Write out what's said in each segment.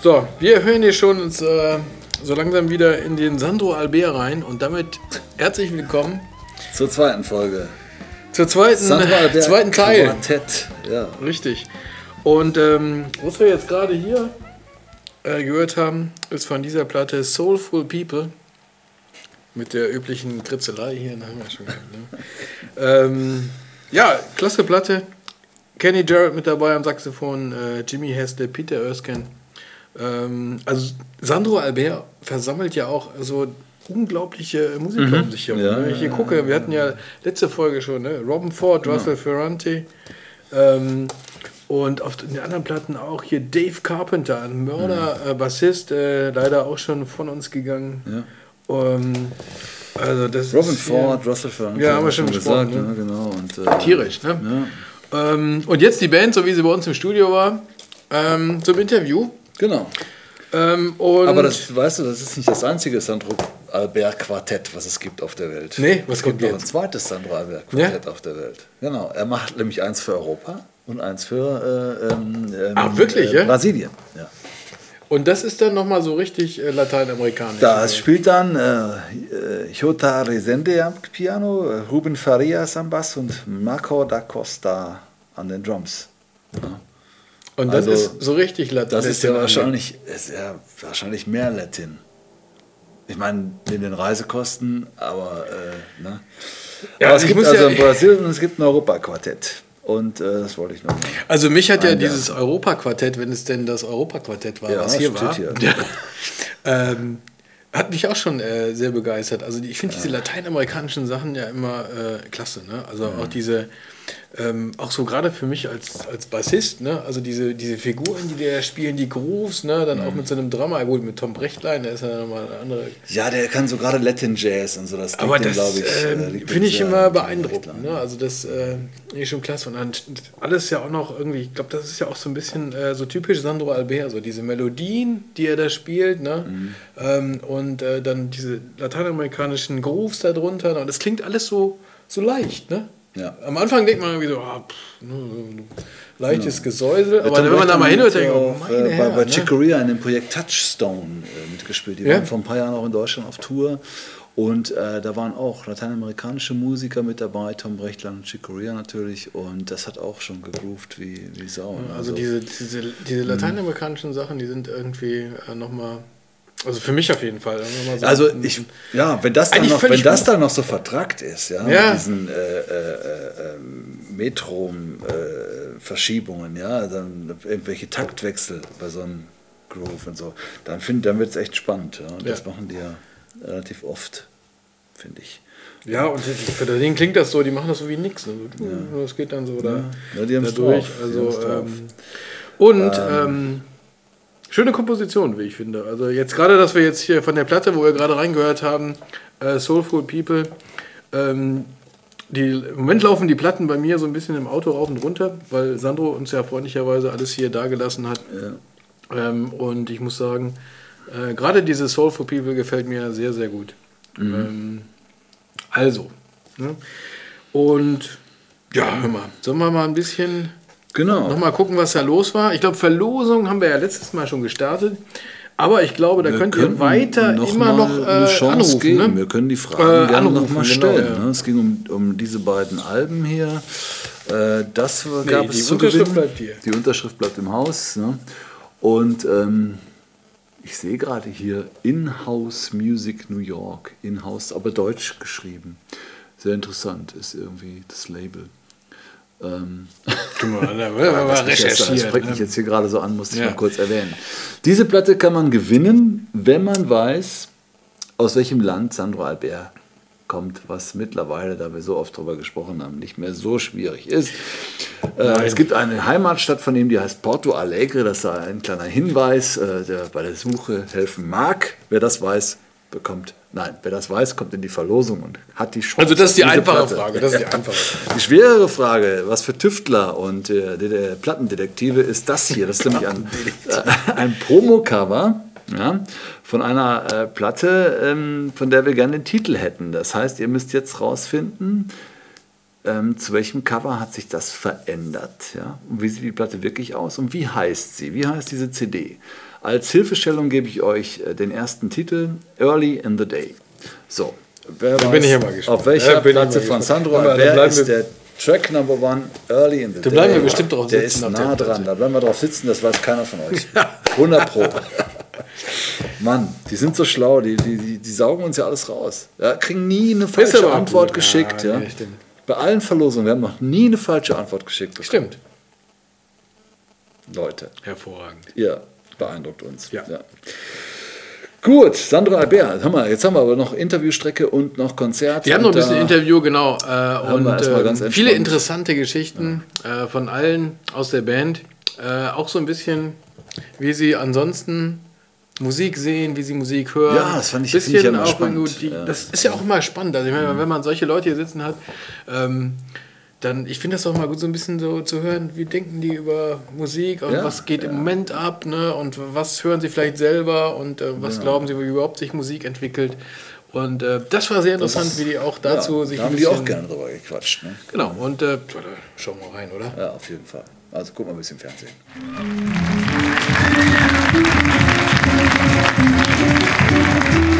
So, wir hören hier schon uns äh, so langsam wieder in den Sandro Albert rein und damit herzlich willkommen Zur zweiten Folge. zur zweiten, Albert zweiten Teil. Quartett. Ja. Richtig. Und ähm, was wir jetzt gerade hier äh, gehört haben, ist von dieser Platte Soulful People. Mit der üblichen Kritzelei hier, ne, haben wir schon gehabt, ne? ähm, Ja, klasse Platte. Kenny Jarrett mit dabei am Saxophon, äh, Jimmy Haslett, Peter Erskine. Ähm, also Sandro Albert versammelt ja auch so unglaubliche Musiker um sich herum. Ja, ne? Wenn ich hier ja, gucke, wir hatten ja letzte Folge schon, ne? Robin Ford, Russell Ferrante. Ähm, und auf den anderen Platten auch hier Dave Carpenter, ein Mörder, äh, Bassist, äh, leider auch schon von uns gegangen. Ja. Ähm, also das Robin ist, Ford, Russell Ferrante. Ja, haben wir schon gesagt. besprochen, Ja, genau. Und, äh, Ja, tierisch, ne? Ja, Ähm, und jetzt die Band, so wie sie bei uns im Studio war, ähm, zum Interview. Genau. Ähm, Aber das, weißt du, das ist nicht das einzige Sandro Albert Quartett, was es gibt auf der Welt. Nee, was es gibt noch jetzt? ein zweites Sandro Albert Quartett auf der Welt. Genau. Er macht nämlich eins für Europa und eins für äh, ähm, ähm, Ah, wirklich, äh, ja? Brasilien. Ja. Und das ist dann nochmal so richtig äh, lateinamerikanisch. Da spielt dann äh, äh, Jota Resende am Piano, Ruben Farias am Bass und Marco da Costa an den Drums. Und das also, ist so richtig lateinisch. Das ist ja wahrscheinlich, ist ja wahrscheinlich mehr Latin. Ich meine, in den Reisekosten, aber, äh, ne? Ja, aber es gibt also ja- in Brasilien und es gibt ein Europaquartett. Und äh, das wollte ich noch. Also mich hat ja dieses Europaquartett, wenn es denn das Europaquartett war, Ja, was hier war, hier. ähm, hat mich auch schon äh, sehr begeistert. Also ich finde diese lateinamerikanischen Sachen ja immer äh, klasse. Ne? Also auch diese, ähm, auch so gerade für mich als, als Bassist, ne? also diese, diese Figuren, die da spielen, die Grooves, ne? dann auch mit so einem Drama, gut, mit Tom Brechtlein, der ist ja nochmal eine andere Ja, der kann so gerade Latin Jazz und so. Das aber ihm, das glaub ich, äh, ähm, finde ich immer beeindruckend. Ne? Also das äh, ist schon klasse. Und dann alles ja auch noch irgendwie, ich glaube, das ist ja auch so ein bisschen äh, so typisch Sandro Albert, so diese Melodien, die er da spielt, ne? Mhm. Ähm, und äh, dann diese lateinamerikanischen Grooves da drunter. Und das klingt alles so, so leicht, ne? Ja. Am Anfang denkt man irgendwie so, ah, pff, ne, leichtes Gesäusel, aber wenn man da mal hinhört, denkt man, oh, auch, meine äh, bei, bei ne? Chick Corea in dem Projekt Touchstone äh, mitgespielt. Die Ja. waren vor ein paar Jahren auch in Deutschland auf Tour. Und äh, da waren auch lateinamerikanische Musiker mit dabei, Tom Chick Corea natürlich. Und das hat auch schon gegroovt wie, wie Sau. ne? Also diese, diese, diese lateinamerikanischen Sachen, die sind irgendwie äh, nochmal, also für mich auf jeden Fall. so Also ich, ja, wenn das dann noch, wenn das dann noch so vertrackt ist, ja, Ja. mit diesen äh, äh, äh, Metrum-Verschiebungen, ja, dann irgendwelche Taktwechsel bei so einem Groove und so, dann find, dann wird es echt spannend. Ja. Und Ja. das machen die ja relativ oft, finde ich. Ja, und die- für den klingt das so, die machen das so wie nix. Ne? Das geht dann so da, Ja, die haben's da durch. drauf. Die Also, drauf. ähm, und ähm, schöne Komposition, wie ich finde. Also jetzt gerade, dass wir jetzt hier von der Platte, wo wir gerade reingehört haben, äh, Soulful People, ähm, die, im Moment laufen die Platten bei mir so ein bisschen im Auto rauf und runter, weil Sandro uns ja freundlicherweise alles hier dagelassen hat. Ähm, und ich muss sagen, äh, gerade diese Soulful People gefällt mir sehr, sehr gut. Ähm, also, ne? und ja, hör mal, sollen wir mal ein bisschen Genau. nochmal gucken, was da los war? Ich glaube, Verlosung haben wir ja letztes Mal schon gestartet. Aber ich glaube, da könnt ihr weiter noch immer noch äh, eine Chance anrufen. geben. Ne? Wir können die Äh, Fragen gerne noch anrufen, mal genau, stellen. ja. ne? Es ging um, um diese beiden Alben hier. Äh, das gab die es zu Unterschrift gewinnen. bleibt hier. Die Unterschrift bleibt im Haus. Ne? Und ähm, ich sehe gerade hier In-House Music New York. In-House, aber deutsch geschrieben. Sehr interessant ist irgendwie das Label. Ähm, mal das, mich jetzt, das spricht mich ne? jetzt hier gerade so an, musste ich Ja. mal kurz erwähnen. Diese Platte kann man gewinnen, wenn man weiß, aus welchem Land Sandro Albert kommt, was mittlerweile, da wir so oft drüber gesprochen haben, nicht mehr so schwierig ist. Äh, es gibt eine Heimatstadt von ihm, die heißt Porto Alegre. Das ist ein kleiner Hinweis, äh, der bei der Suche helfen mag. Wer das weiß, bekommt. Nein, wer das weiß, kommt in die Verlosung und hat die Chance. Also das ist die einfache Platte. Frage. Das ist die einfache. Die schwerere Frage, was für Tüftler und äh, die, die Plattendetektive ist das hier? Das ist nämlich ein, äh, ein Promocover ja, von einer äh, Platte, ähm, von der wir gerne den Titel hätten. Das heißt, ihr müsst jetzt rausfinden, ähm, zu welchem Cover hat sich das verändert? Ja? Und wie sieht die Platte wirklich aus? Und wie heißt sie? Wie heißt diese CD? Als Hilfestellung gebe ich euch äh, den ersten Titel, Early in the Day. So, wer Da weiß, bin ich ja mal gespannt. auf welcher Da mal Platte von. Sandro da Albert bleiben ist der Track Number One, Early in the Day. bleiben wir bestimmt drauf Der sitzen ist der nah Platte. dran, da bleiben wir drauf sitzen, das weiß keiner von euch. 100 Pro. Mann, die sind so schlau, die, die, die, die saugen uns ja alles raus. Ja, kriegen nie eine falsche Antwort gut. geschickt. Ja, Ja, nee. Bei allen Verlosungen, wir haben noch nie eine falsche Antwort geschickt. bekommen. Stimmt. Leute, Hervorragend. ihr beeindruckt uns. Ja. Gut, Sandro Albert, hör mal, jetzt haben wir aber noch Interviewstrecke und noch Konzert. Wir haben noch ein bisschen Interview, genau. Äh, und wir ganz viele interessante Geschichten äh, von allen aus der Band. Äh, auch so ein bisschen, wie sie ansonsten Musik sehen, wie sie Musik hören. Ja, das fand ich- bisschen ich ja immer auch spannend. Die, Ja. Das ist ja auch immer spannend. Also ich meine, wenn man solche Leute hier sitzen hat, ähm, dann, ich finde das auch mal gut, so ein bisschen so zu hören, wie denken die über Musik und ja, was geht ja. im Moment ab, ne? Und was hören sie vielleicht selber und äh, was ja. glauben sie, wie überhaupt sich Musik entwickelt. Und äh, das war sehr interessant, das, wie die auch dazu sich. Da haben die auch gerne drüber gequatscht. Ne? Genau, und äh, schauen wir mal rein, oder? Ja, auf jeden Fall. Also guck mal ein bisschen Fernsehen. Musik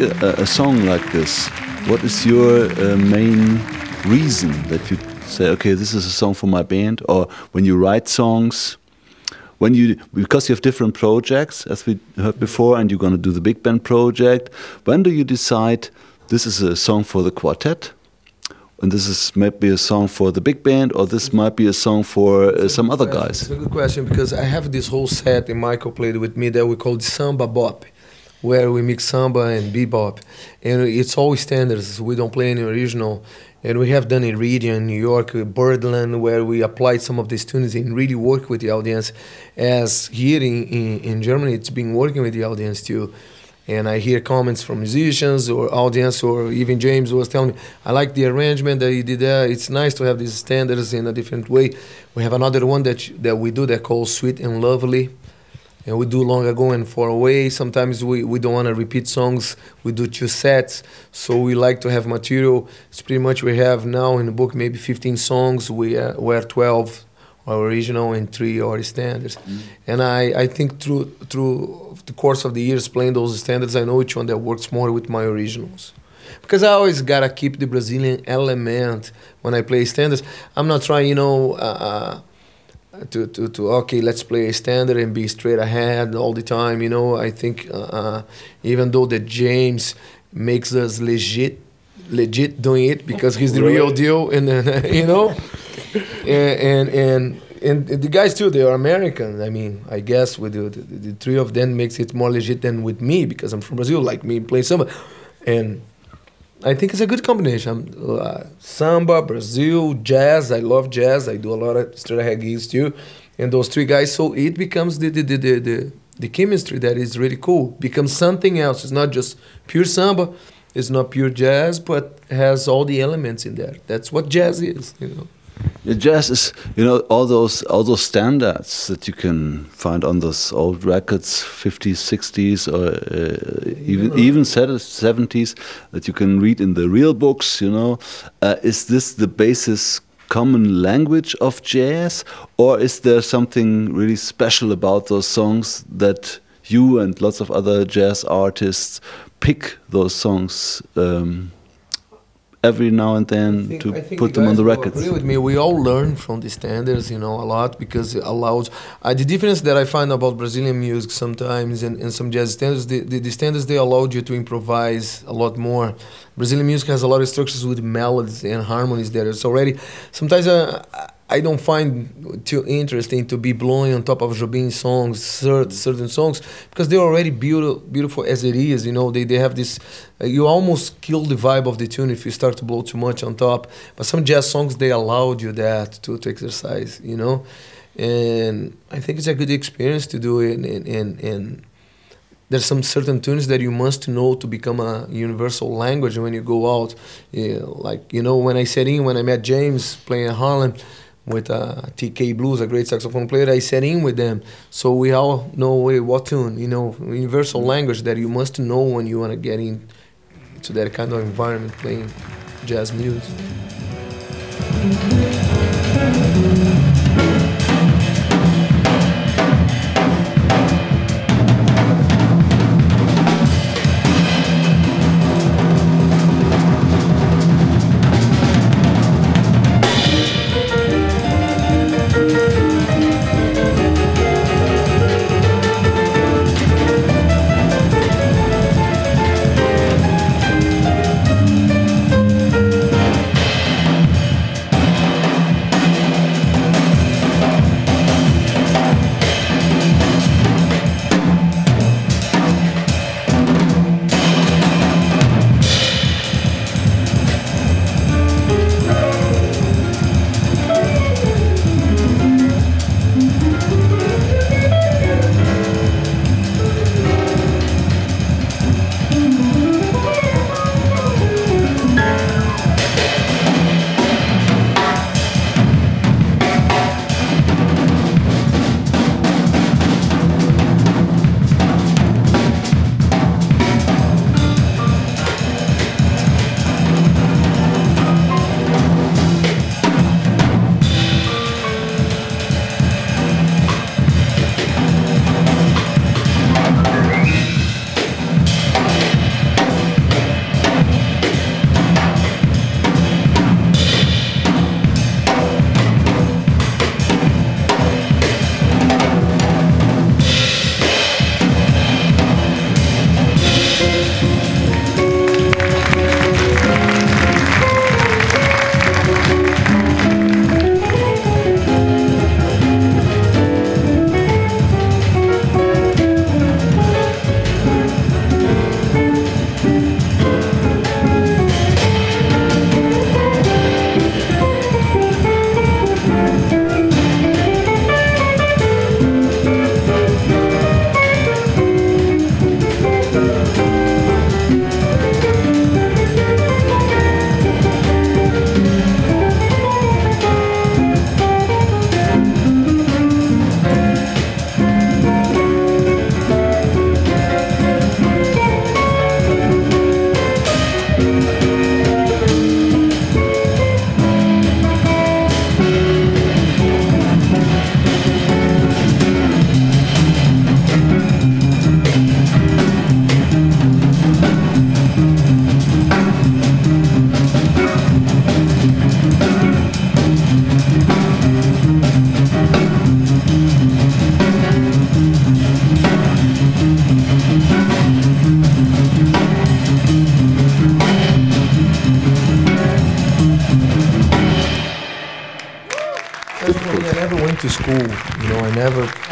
a, a, song like this, what is your uh, main reason that you say, okay, this is a song for my band? Or when you write songs, when you because you have different projects, as we heard before, and you're going to do the big band project, when do you decide this is a song for the quartet? and this is maybe a song for the big band, or this might be a song for uh, some other question. guys. It's a good question because I have this whole set, and Michael played with me that we call samba bop, where we mix samba and bebop, and it's all standards. We don't play any original, and we have done it really in New York, Birdland, where we applied some of these tunes and really work with the audience. As here in, in, in Germany, it's been working with the audience too and I hear comments from musicians or audience or even James was telling me, I like the arrangement that he did there. It's nice to have these standards in a different way. We have another one that that we do that called Sweet and Lovely. And we do long ago and far away. Sometimes we, we don't want to repeat songs. We do two sets. So we like to have material. It's pretty much we have now in the book maybe 15 songs. We uh, wear 12 original and three or standards. Mm. And I, I think through through the course of the years playing those standards, I know which one that works more with my originals. Because I always gotta keep the Brazilian element when I play standards. I'm not trying, you know, uh, uh, to, to, to okay, let's play a standard and be straight ahead all the time. You know, I think uh, uh even though that James makes us legit, legit doing it because he's the really? real deal, and you know and, and and the guys too they are american i mean i guess with the, the, the, three of them makes it more legit than with me because i'm from brazil like me playing samba and i think it's a good combination. Uh, samba brazil jazz. I love jazz. I do a lot of straight gigs too. And those three guys so it becomes the the, the, the, the, the chemistry that is really cool. Becomes something else. It's not just pure samba. It's not pure jazz but has all the elements in there. That's what jazz is you know yeah, jazz is, you know, all those all those standards that you can find on those old records, 50s, 60s, or uh, even yeah. even 70s that you can read in the real books. You know, uh, is this the basis? common language of jazz or is there something really special about those songs that you and lots of other jazz artists pick those songs um, every now and then think, to put them on the records. Agree with me. We all learn from the standards, you know, a lot because it allows. Uh, the difference that I find about Brazilian music sometimes and, and some jazz standards, the, the, the, standards they allowed you to improvise a lot more. Brazilian music has a lot of structures with melodies and harmonies there. It's already sometimes. Uh, I don't find too interesting to be blowing on top of Jobim songs, certain, certain songs, because they're already beautiful, beautiful as it is. You know, they, they have this. Uh, you almost kill the vibe of the tune if you start to blow too much on top. But some jazz songs they allowed you that to, to exercise. You know, and I think it's a good experience to do it. And, and, and there's some certain tunes that you must know to become a universal language when you go out. Yeah, like you know, when I sat in, when I met James playing Harlem with uh, TK Blues, a great saxophone player. I sat in with them, so we all know what tune, you know, universal language that you must know when you want to get into that kind of environment playing jazz music.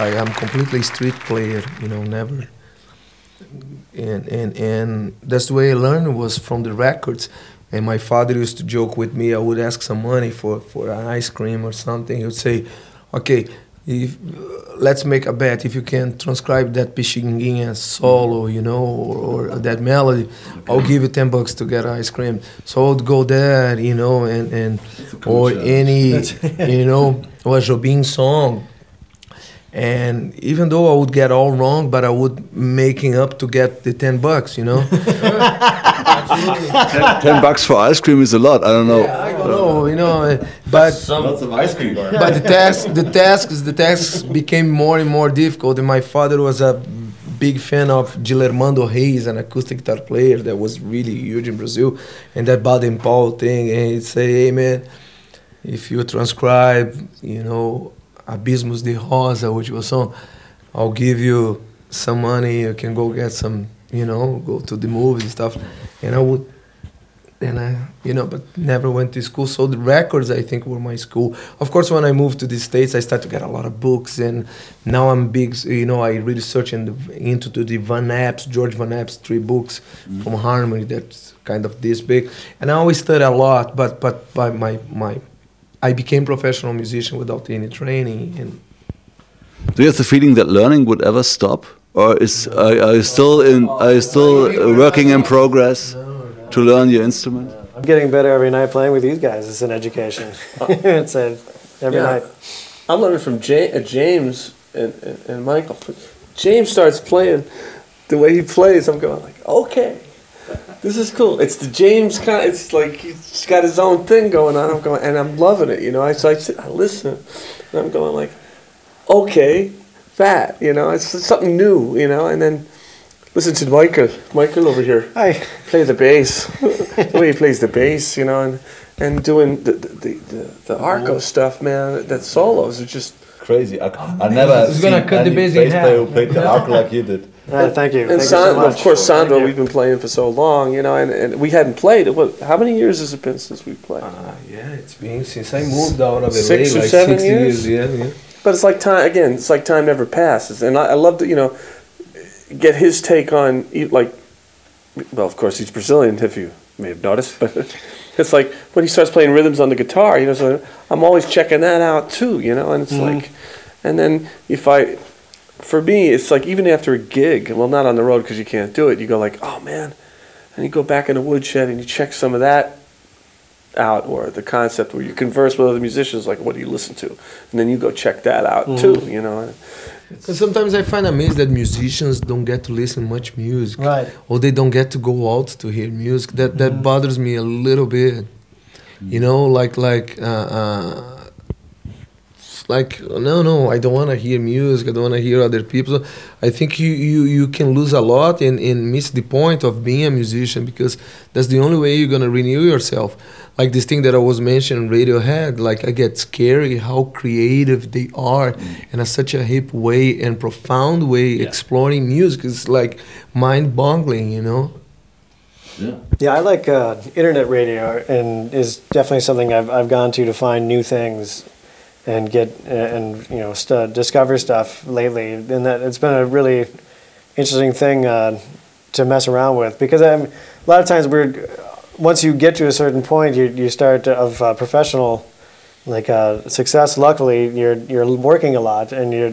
I am completely street player. You know, never. And and and that's the way I learned was from the records. And my father used to joke with me. I would ask some money for for an ice cream or something. He would say, "Okay, if, let's make a bet. If you can transcribe that Pixinguinha solo, you know, or, or, that melody, I'll give you ten bucks to get ice cream. So I would go there, you know, and and or any, you know, or Jobim song. And even though I would get all wrong, but I would making up to get the ten bucks, you know. ten, ten, bucks for ice cream is a lot. I don't know. Yeah, I don't know, you know, uh, but some lots of ice cream bar. But the task, the tasks, the tasks became more and more difficult. And my father was a big fan of Dilermando Reis, an acoustic guitar player that was really huge in Brazil, and that Baden Powell thing. And he'd say, "Hey man, if you transcribe, you know, Abismos de Rosa, which was song, I'll give you some money. You can go get some, you know, go to the movies and stuff." And I would and I, you know, but never went to school. So the records, I think, were my school. Of course, when I moved to the states, I started to get a lot of books, and now I'm big. You know, I really search in the, into the Van Eps, George Van Eps, three books mm-hmm. from Harmony that's kind of this big, and I always study a lot. But but by my my, I became professional musician without any training. And do you have the feeling that learning would ever stop? Or is are, are you still in? Are you still working in progress? No to learn your instrument? I'm getting better every night playing with these guys. It's an education. it's a, every yeah. night. I'm learning from uh, James and, and, and Michael. James starts playing the way he plays. I'm going like, okay, this is cool. It's the James kind. Of, it's like he's got his own thing going on. I'm going and I'm loving it. You know, I so I, sit, I listen, and I'm going like, okay, that. You know, it's something new. You know, and then Listen to Michael. Michael over here. Hi. Play the bass. the way he plays the bass, you know, and and doing the the the, the Arco stuff, man. That solos are just crazy. I, I oh, never He's gonna cut the bass player who played the Arco like you did. Uh, thank you. And thank San- so of course, Sandro, we've been playing for so long, you know, and, and we hadn't played. What? How many years has it been since we played? Uh, yeah, it's been since I moved out of LA, six or like seven six years. years. Yeah, yeah. But it's like time again. It's like time never passes, and I, I love to You know, get his take on like, well, of course he's Brazilian, if you may have noticed, but it's like when he starts playing rhythms on the guitar, you know, so I'm always checking that out too, you know, and it's mm-hmm. like, and then if I, for me, it's like even after a gig, well, not on the road because you can't do it, you go like, oh man, and you go back in the woodshed and you check some of that out or the concept where you converse with other musicians like what do you listen to and then you go check that out mm-hmm. too you know because sometimes I find amazed that musicians don't get to listen much music, right? Or they don't get to go out to hear music. That that mm. bothers me a little bit. You know, like like uh, uh, like no no I don't want to hear music. I don't want to hear other people. I think you, you you can lose a lot and and miss the point of being a musician because that's the only way you're gonna renew yourself like this thing that I was mentioning, Radiohead, like I get scary how creative they are mm. in a, such a hip way and profound way yeah. exploring music is like mind boggling, you know? Yeah. Yeah, I like uh, internet radio and is definitely something I've, I've gone to to find new things and get and you know st- discover stuff lately and that it's been a really interesting thing uh, to mess around with because I'm, a lot of times we're once you get to a certain point, you you start to, of uh, professional like uh, success. Luckily, you're you're working a lot, and you're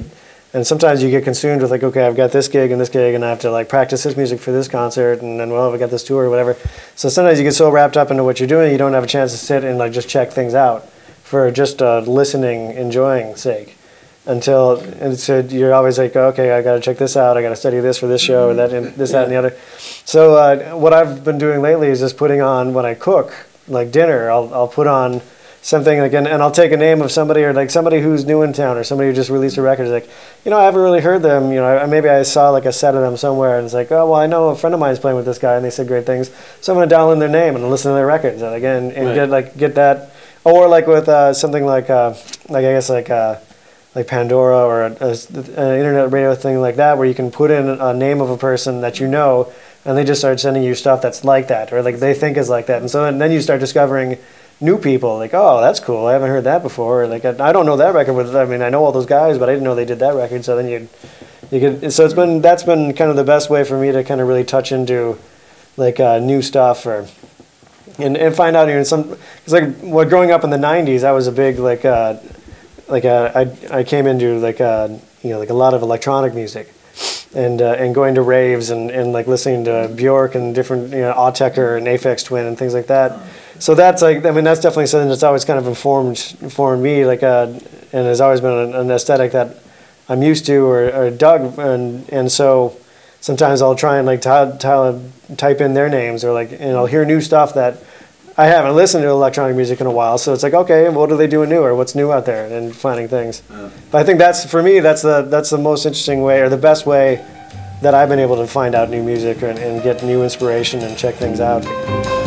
and sometimes you get consumed with like, okay, I've got this gig and this gig, and I have to like practice this music for this concert, and then well, I've got this tour or whatever. So sometimes you get so wrapped up into what you're doing, you don't have a chance to sit and like just check things out for just uh, listening, enjoying sake. Until and so you're always like, okay, I got to check this out. I got to study this for this show, or that, and this, that, and the other. So uh, what I've been doing lately is just putting on when I cook, like dinner. I'll I'll put on something like and, and I'll take a name of somebody or like somebody who's new in town or somebody who just released a record. It's like, you know, I haven't really heard them. You know, I, maybe I saw like a set of them somewhere, and it's like, oh well, I know a friend of mine is playing with this guy, and they said great things. So I'm gonna dial in their name and listen to their records, and again, and right. get like get that, or like with uh, something like uh, like I guess like. Uh, like Pandora or an internet radio thing like that, where you can put in a name of a person that you know, and they just start sending you stuff that's like that or like they think is like that. And so and then you start discovering new people like oh that's cool. I haven't heard that before. Or like I, don't know that record with i mean i know all those guys but i didn't know they did that record. So then you you could so it's been that's been kind of the best way for me to kind of really touch into like uh, new stuff or and, and find out even some it's like what growing up in the 90s i was a big like uh like uh, I, I came into like uh, you know like a lot of electronic music and uh, and going to raves and, and like listening to Bjork and different you know Autechre and Aphex Twin and things like that. So that's like I mean that's definitely something that's always kind of informed informed me like uh, and has always been an, an aesthetic that I'm used to or, or dug and and so sometimes I'll try and like t- t- type in their names or like and I'll hear new stuff that I haven't listened to electronic music in a while, so it's like, okay, what are they doing new, or what's new out there, and finding things. Yeah. But I think that's for me, that's the that's the most interesting way, or the best way that I've been able to find out new music and, and get new inspiration and check things out.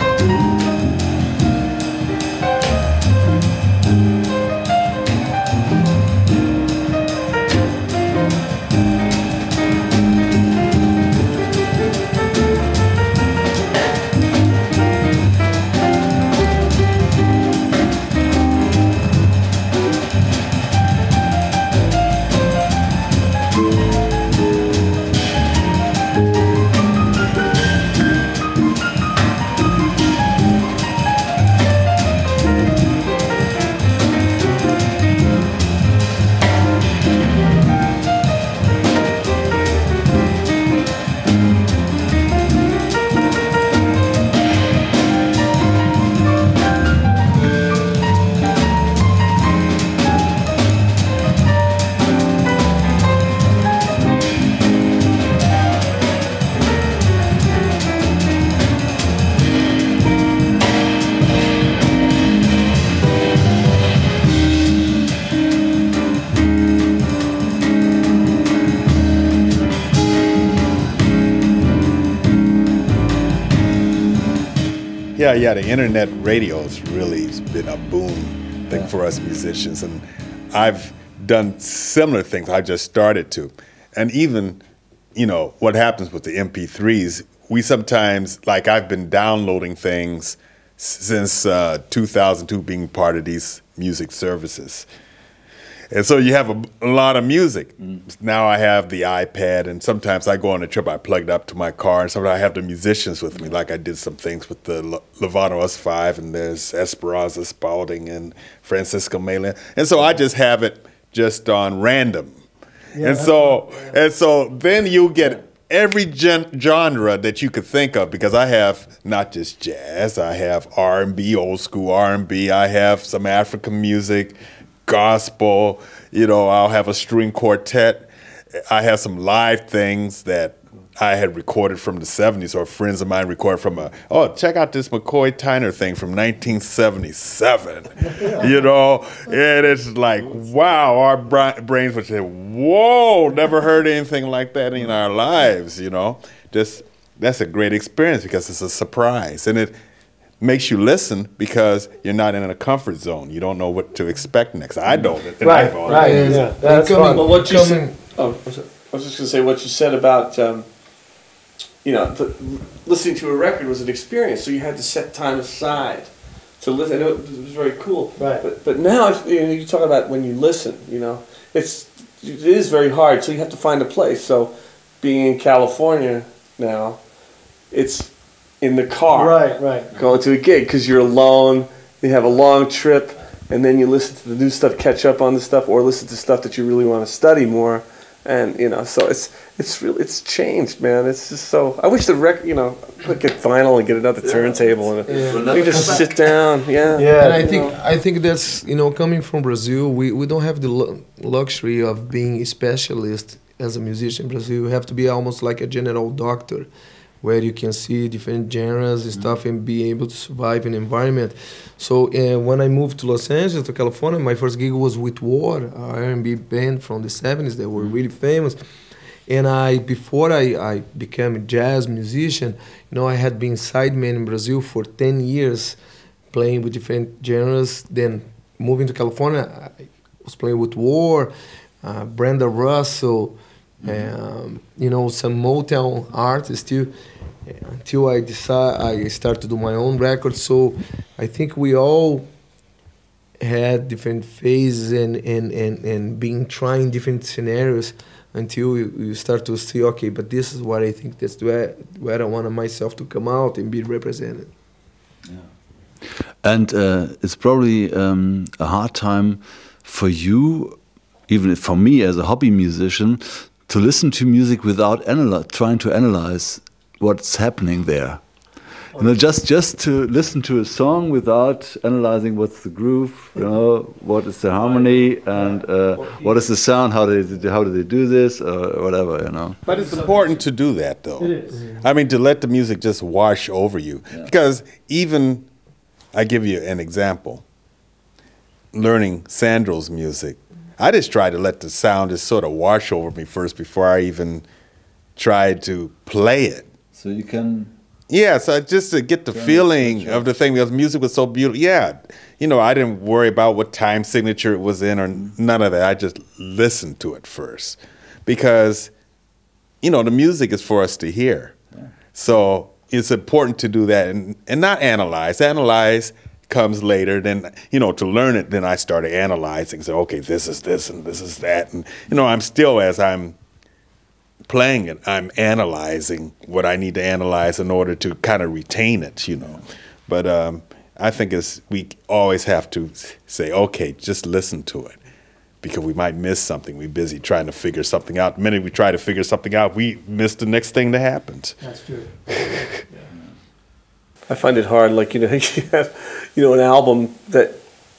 Yeah, yeah, the internet radio has really been a boom thing yeah. for us musicians. And I've done similar things. I just started to. And even, you know, what happens with the MP3s, we sometimes, like I've been downloading things since uh, 2002 being part of these music services. And so you have a, a lot of music. Mm. Now I have the iPad, and sometimes I go on a trip, I plug it up to my car, and sometimes I have the musicians with me, like I did some things with the Lovano Us Five, and there's Esperanza Spalding and Francisco Mela. And so I just have it just on random. Yeah, and so yeah. and so then you get every gen- genre that you could think of because I have not just jazz, I have R&B, old school R&B, I have some African music, gospel. You know, I'll have a string quartet. I have some live things that I had recorded from the 70s, or friends of mine recorded from a, oh, check out this McCoy Tyner thing from 1977. you know, and it's like, wow, our brains would say, whoa, never heard anything like that in our lives, you know. Just, that's a great experience because it's a surprise. And it, makes you listen because you're not in a comfort zone. You don't know what to expect next. I don't. Right, right. Yeah, yeah. That's fun. But what you said, oh, I was just going to say what you said about, um, you know, the, listening to a record was an experience, so you had to set time aside to listen. It was very cool. Right. But, but now, if, you, know, you talk about when you listen, you know, it's it is very hard. So you have to find a place. So being in California now, it's in the car. Right, right. Going to a gig because you're alone. You have a long trip, and then you listen to the new stuff, catch up on the stuff, or listen to stuff that you really want to study more. And you know, so it's it's really it's changed, man. It's just so. I wish the record, you know, could get vinyl and get another yeah. turntable and yeah. you just sit down. Yeah, yeah. And I think know. I think that's you know coming from Brazil, we, we don't have the luxury of being a specialist as a musician in Brazil. You have to be almost like a general doctor where you can see different genres and stuff and be able to survive in environment. So uh, when I moved to Los Angeles to California, my first gig was with War, R&B band from the 70s that were really famous. And I, before I, I became a jazz musician, you know, I had been sideman in Brazil for 10 years, playing with different genres. Then moving to California, I was playing with War, uh, Brenda Russell, um, you know, some Motown artists too until I decide I start to do my own records. So I think we all had different phases and and and, and being trying different scenarios until you, you start to see okay but this is what i think that's where where i wanted myself to come out and be represented And uh, it's probably um, a hard time for you, even for me as a hobby musician, to listen to music without analy- trying to analyze what's happening there. You know, just just to listen to a song without analyzing what's the groove, you know, what is the harmony, and uh, what is the sound, how do they how do they do this, or whatever, you know. But it's important to do that, though. It is. I mean, to let the music just wash over you. Because even, I give you an example. Learning Sandro's music, I just try to let the sound just sort of wash over me first before I even try to play it. So you can Yeah, so just to get the feeling of the thing because music was so beautiful. Yeah, you know, I didn't worry about what time signature it was in or mm-hmm. none of that. I just listened to it first because, you know, the music is for us to hear. So it's important to do that and, and not analyze. Analyze comes later. Then, you know, to learn it, then I started analyzing. So, okay, this is this and this is that. And, you know, I'm still, as I'm playing it, I'm analyzing what I need to analyze in order to kind of retain it, you know. But um, I think it's we always have to say, okay, just listen to it, because we might miss something. We're busy trying to figure something out. The minute we try to figure something out, we miss the next thing that happens. That's true. I find it hard, like you know, you know, an album that,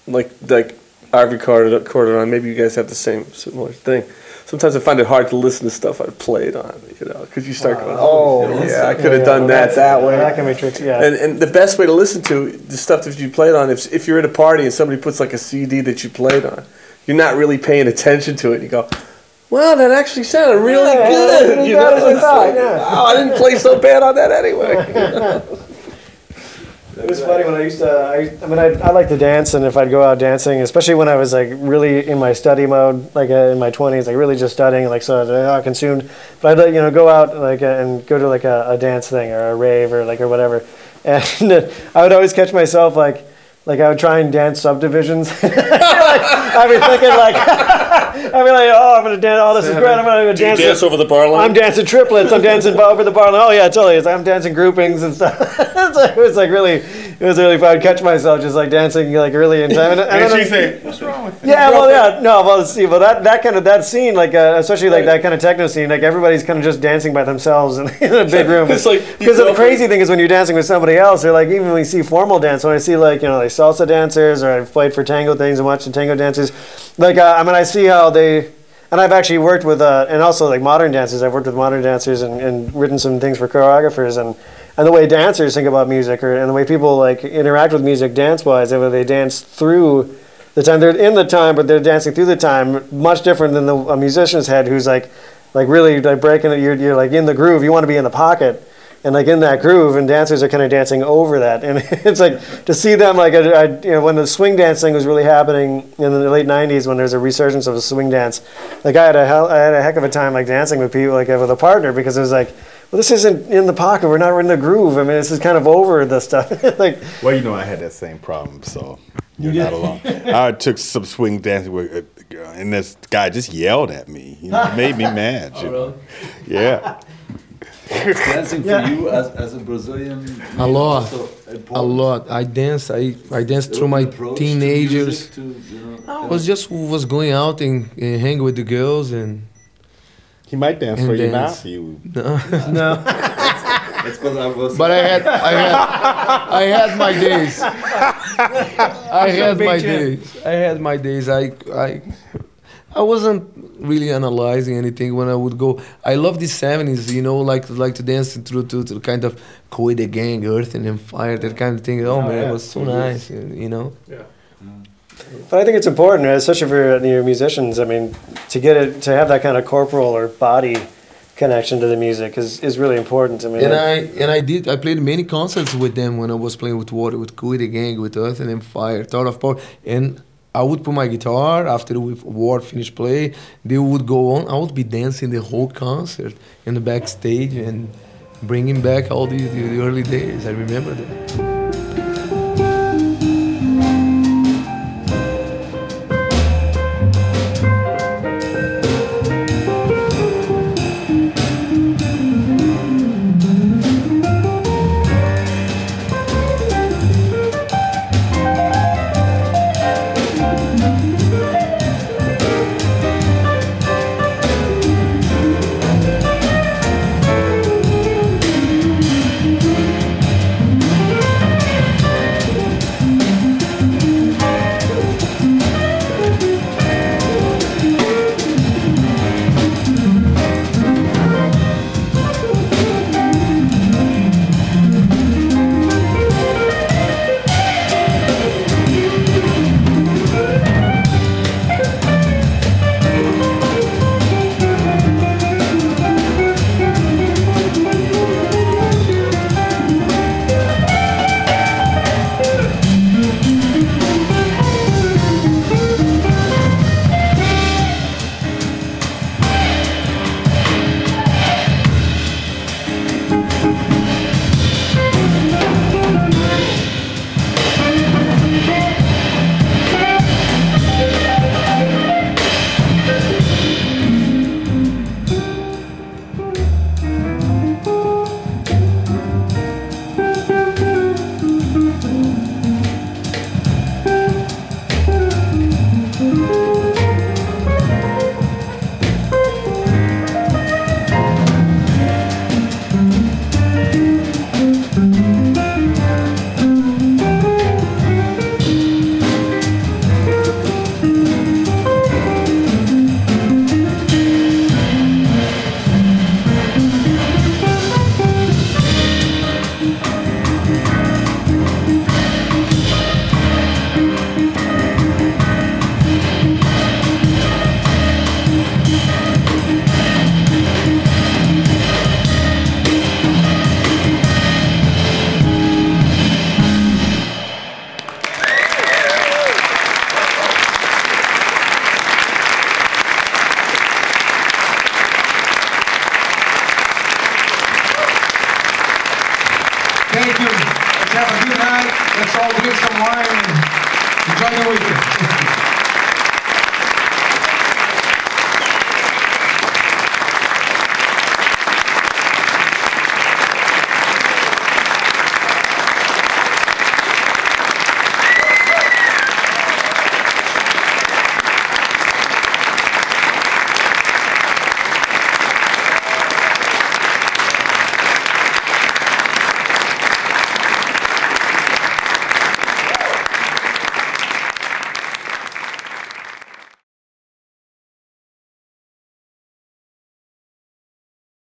like like I've recorded recorded on. Maybe you guys have the same similar thing. Sometimes I find it hard to listen to stuff I played on, you know, because you start going, oh, oh yeah, I could have done that that way. That can be tricky. Yeah. And, and the best way to listen to the stuff that you played on, if, if you're at a party and somebody puts like a CD that you played on, you're not really paying attention to it. You go, wow, that actually sounded really Yeah, good. yeah, you know, what I It's like, yeah. wow, I didn't play so bad on that anyway. It was funny when I used to. I, I mean, I, I like to dance, and if I'd go out dancing, especially when I was like really in my study mode, like uh, in my twenties, like really just studying, like so uh, consumed. But I'd you know go out like uh, and go to like a, a dance thing or a rave or like or whatever, and I would always catch myself like. Like I would try and dance subdivisions. like, I'd be thinking like, I'd be like, oh, I'm gonna dance. Oh, this is great. I'm gonna dance. dance over the bar line? I'm dancing triplets. I'm dancing over the bar line. Oh yeah, totally. It's like I'm dancing groupings and stuff. it's like, it was like really, it was really fun. I'd catch myself just like dancing like really in time. And, and And then- she said, "What's wrong with you?" yeah, well, yeah, no, well, see, well, that, that kind of that scene, like uh, especially like that kind of techno scene, like everybody's kind of just dancing by themselves in, in a big room. It's like because the crazy thing is when you're dancing with somebody else, or like even when you see formal dance, when I see like you know like salsa dancers, or I've played for tango things and watched tango dancers, like uh, I mean I see how they. And I've actually worked with, uh, and also like modern dancers. I've worked with modern dancers and, and written some things for choreographers, and, and the way dancers think about music, or and the way people like interact with music dance-wise, and where they dance through the time they're in the time, but they're dancing through the time. Much different than the a musician's head, who's like, like really like breaking it. You're, you're like in the groove. You want to be in the pocket, and like in that groove. And dancers are kind of dancing over that. And it's like to see them like, I, I, you know, when the swing dancing was really happening in the late '90s, when there's a resurgence of the swing dance. Like I had a hell, I had a heck of a time like dancing with people, like with a partner, because it was like. Well, this isn't in the pocket. We're not in the groove. I mean, this is kind of over the stuff. like, Well, you know, I had that same problem, so you're not alone. I took some swing dancing with a and this guy just yelled at me. You know, it made me mad. you oh, know. Yeah. dancing for you as, as a Brazilian. A lot. a lot. I danced. I I danced through my Approach to teenagers. to, you know, oh. I was just was going out and, and hang with the girls and He might dance And for you now dance. if you. no. That's what I was. but I had I had I had my days. I had my days. I had my days. I I I wasn't really analyzing anything when I would go. I love the seventies, you know, like like to dance through to, to kind of Kool the Gang, Earth, Wind and Fire, that kind of thing. Oh, man, yeah. it was so nice, you you know. But I think it's important, especially for your musicians. I mean, to get it to have that kind of corporal or body connection to the music is, is really important. I mean, And I and I did I played many concerts with them when I was playing with Water, with Kool the Gang, with Earth, Wind and Fire, Tower of Power, and I would put my guitar after we War finished play. They would go on. I would be dancing the whole concert in the backstage and bringing back all the, the, the early days. I remember that.